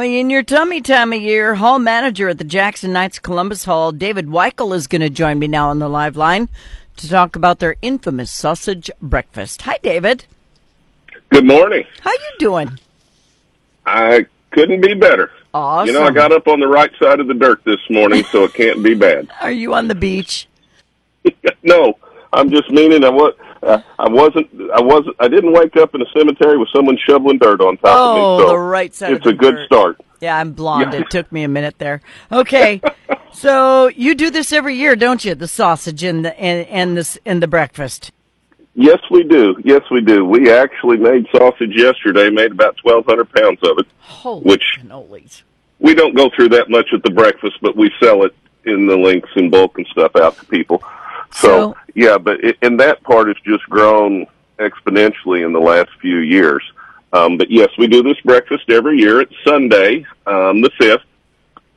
In your tummy time of year, hall manager at the Jackson Knights Columbus Hall, David Wikel, is going to join me now on the live line to talk about their infamous sausage breakfast. Hi, David. Good morning. How you doing? I couldn't be better. Awesome. You know, I got up on the right side of the dirt this morning, so it can't be bad. Are you on the beach? no, I'm just meaning I was. Uh, I wasn't. I wasn't. I didn't wake up in a cemetery with someone shoveling dirt on top oh, of me. So the right side. It's a good dirt. start. Yeah, I'm blonde. It took me a minute there. Okay, so you do this every year, don't you? The sausage and the and, and this and the breakfast. Yes, we do. Yes, we do. We actually made sausage yesterday. Made about twelve hundred pounds of it. Holy Which- cannolis. We don't go through that much at the breakfast, but we sell it in the links and bulk and stuff out to people. So, So- yeah, but it, and that part has just grown exponentially in the last few years. Um, but yes, we do this breakfast every year. It's Sunday, um, the fifth.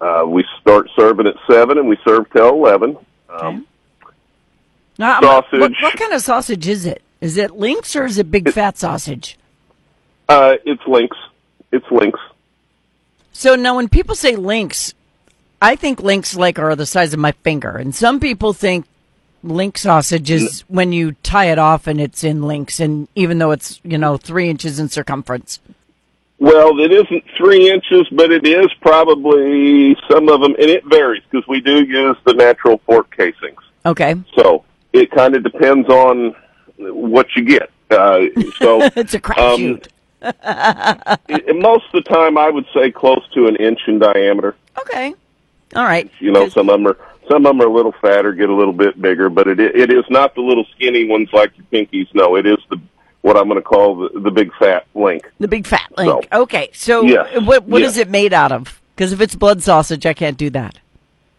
Uh, we start serving at seven and we serve till eleven. Um, Now, Sausage. What, what kind of sausage is it? Is it links or is it big fat sausage? uh, it's links. It's links. So now, when people say links, I think links like are the size of my finger, and some people think link sausage is when you tie it off and it's in links, and even though it's you know three inches in circumference. Well, it isn't three inches, but it is probably some of them, and it varies because we do use the natural pork casings. Okay, So it kind of depends on what you get. Uh, so it's a um, crapshoot. it- most of the time, I would say close to an inch in diameter. okay, all right. You know, some of them are some of them are a little fatter, get a little bit bigger, but it it is not the little skinny ones like your pinkies. No, it is the what I'm going to call the, the big fat link. The big fat link. So- okay, so Yes, what what yes. is it made out of? Because if it's blood sausage, I can't do that.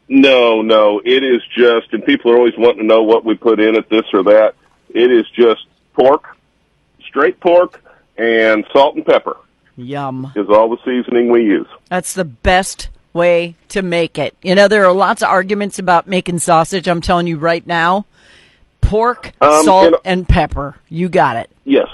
No, no, it is just, and people are always wanting to know what we put in it, this or that. It is just pork, straight pork, and salt and pepper Yum. is all the seasoning we use. That's the best way to make it. You know, there are lots of arguments about making sausage. I'm telling you right now, pork, Um, salt, and- and pepper. You got it. Yes,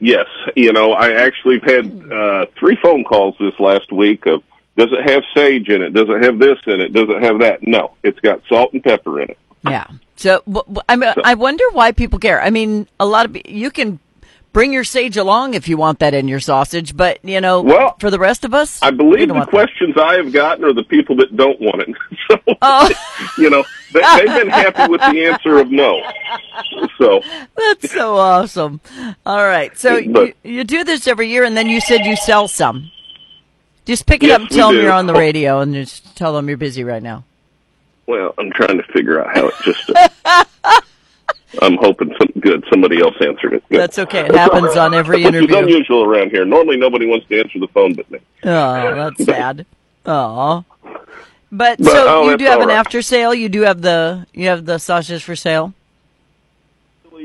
yes. You know, I actually had uh, three phone calls this last week of, does it have sage in it? Does it have this in it? Does it have that? No, it's got salt and pepper in it. Yeah. So I mean, I wonder why people care. I mean, a lot of you can bring your sage along if you want that in your sausage, but you know, Well, for the rest of us, I believe the want that. questions I have gotten are the people that don't want it. so, Oh. you know, they, they've been happy with the answer of no. So, That's so awesome. All right. So But- you, you do this every year, and then you said you sell some. Just pick it Yes, up and tell them do. you're on the radio, and just tell them you're busy right now. well, I'm trying to figure out how it just. I'm hoping some good somebody else answered it. Good. That's okay. It happens on every Which is interview. unusual around here. Normally, nobody wants to answer the phone but me. Oh, that's sad. Oh. But, But, so oh, you do have all an right. after sale. You do have the you have the sausages for sale.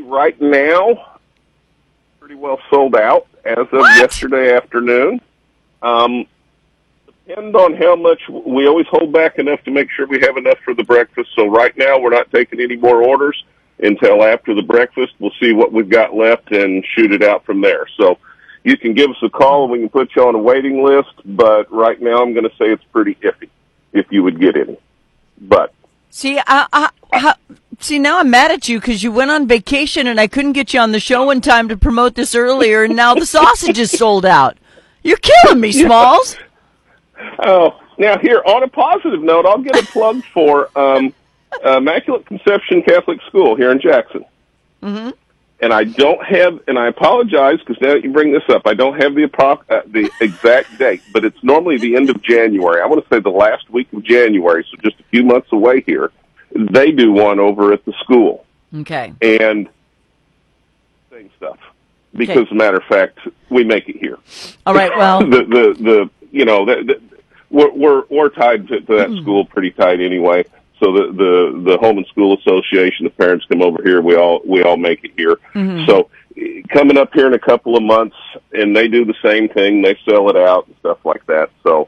Right now, pretty well sold out as of What? yesterday afternoon. Um, depend on how much we always hold back enough to make sure we have enough for the breakfast. So right now, we're not taking any more orders until after the breakfast. We'll see what we've got left and shoot it out from there. So you can give us a call and we can put you on a waiting list. But right now, I'm going to say it's pretty iffy if you would get any. But See, I, I, I see now I'm mad at you because you went on vacation and I couldn't get you on the show in time to promote this earlier, and now the sausage is sold out. You're killing me, Smalls. Oh, now here on a positive note, I'll get a plug for um, Immaculate Conception Catholic School here in Jackson. Mm-hmm. And I don't have, and I apologize because now that you bring this up, I don't have the uh, the exact date, but it's normally the end of January. I want to say the last week of January, so just a few months away here. They do one over at the school, Okay. and same stuff. Because, Okay. as a matter of fact, we make it here All right. Well, the the the you know the, the, we're we're we're tied to, to that Hmm. school pretty tight anyway. So the the the home and school association, the parents come over here. We all we all make it here. Mm-hmm. So coming up here in a couple of months, and they do the same thing. They sell it out and stuff like that. So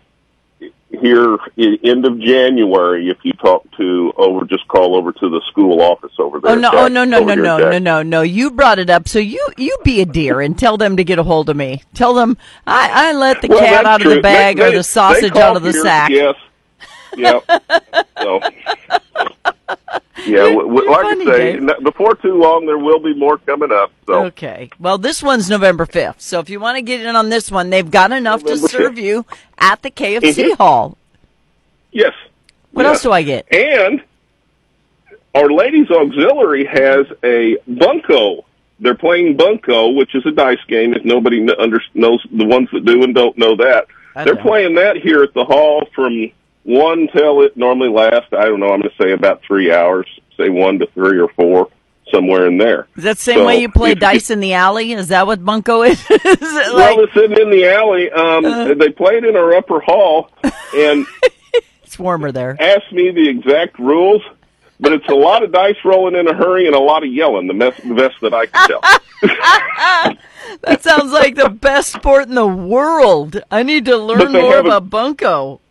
here end of January if you talk to over just call over to the school office over there. Oh no! Jack- Oh no! No! No! No! No! No! No! You brought it up, so you you be a dear and tell them to get a hold of me. Tell them I, I let the Well, cat out of true. the bag They- or they- the sausage out of the here, sack. Yes. Yep. so. Yeah, You're- w- you're like funny, I say, Dave. before too long there will be more coming up. So Okay. Well, this one's November 5th. So if you want to get in on this one, they've got enough November to serve 5th. you at the KFC Mhm. hall. yes. What Yeah. else do I get? And our ladies auxiliary has a bunco. They're playing bunco, which is a dice game. If nobody under, knows, the ones that do and don't know that, I they're don't. playing that here at the hall from one till it normally lasts. I don't know. I'm going to say about three hours. Say one to three or four, somewhere in there. Is that the same So, way you play dice in the alley? Is that what bunco is? is it well, it's sitting in the alley. Um, Uh. they played in our upper hall, and it's warmer there? ask me the exact rules, but it's a lot of dice rolling in a hurry and a lot of yelling. The, best that I can tell. That sounds like the best sport in the world. I need to learn more have a- about bunco.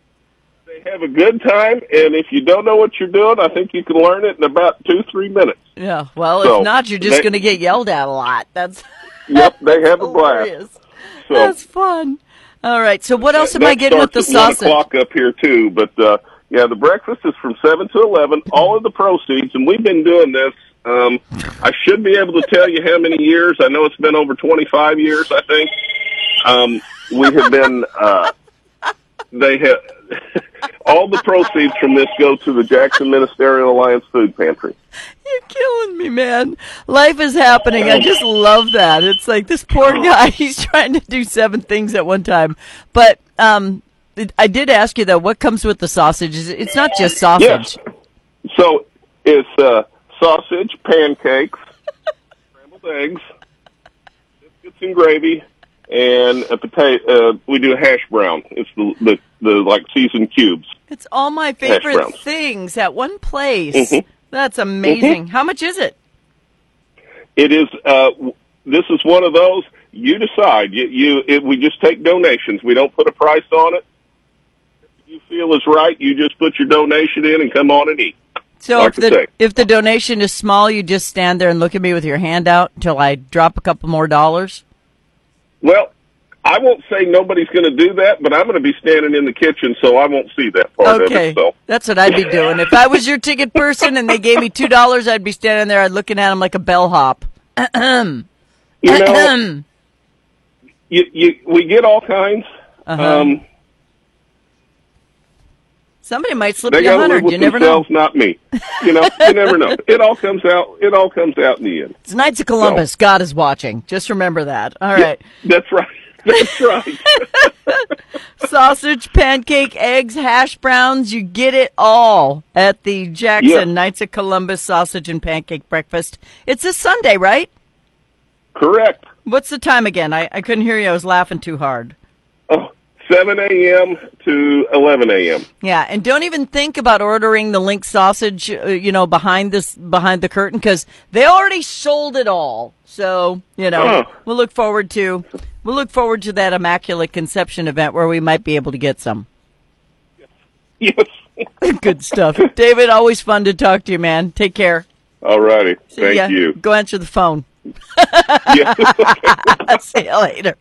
They have a good time, and if you don't know what you're doing, I think you can learn it in about two, three minutes. Yeah. Well, So, if not, you're just going to get yelled at a lot. That's Yep, they have a blast. So That's fun. All right. So what else am I getting with the sausage? One o'clock up here too, but uh, yeah, the breakfast is from seven to eleven. All of the proceeds, and we've been doing this. Um, I should be able to tell you how many years. I know it's been over twenty-five years. I think um, we have been. Uh, they have all the proceeds from this go to the Jackson Ministerial Alliance Food Pantry. You're killing me, man. Life is happening. I just love that. It's like this poor guy. He's trying to do seven things at one time. But um, I did ask you though, what comes with the sausage? It's not just sausage. Yes. So it's uh, sausage, pancakes, scrambled eggs, biscuits and gravy, and a potato. Uh, we do a hash brown. It's the, the the like seasoned cubes. It's all my favorite things at one place. Mhm. That's amazing. How much is it? It is. Uh, this is one of those. You decide. You, you it, we just take donations. We don't put a price on it. If you feel is right, you just put your donation in and come on and eat. So Like if the say. if the donation is small, you just stand there and look at me with your hand out until I drop a couple more dollars. Well, I won't say nobody's going to do that, but I'm going to be standing in the kitchen, so I won't see that part Okay, of it. So. that's what I'd be doing. If I was your ticket person and they gave me two dollars, I'd be standing there, I'd looking at them like a bellhop. You know, you, you, we get all kinds. Uh-huh. Um, Somebody might slip they you a got to live hundred. You never know. not me. You know, you never know. It all comes out. It all comes out in the end. It's Knights of Columbus. God is watching. Just remember that. All right. That's right. That's right. Sausage, pancake, eggs, hash browns. You get it all at the Jackson Yeah. Knights of Columbus Sausage and Pancake Breakfast. It's this Sunday, right? Correct. What's the time again? I, I couldn't hear you. I was laughing too hard. Oh, 7 a.m. to 11 a.m. Yeah, and don't even think about ordering the link sausage, uh, you know, behind this behind the curtain because they already sold it all. So you know, Oh. we'll look forward to we'll look forward to that Immaculate Conception event where we might be able to get some Yes. good stuff. David, always fun to talk to you, man. Take care. All righty. Thank ya. you. Go answer the phone. See you later.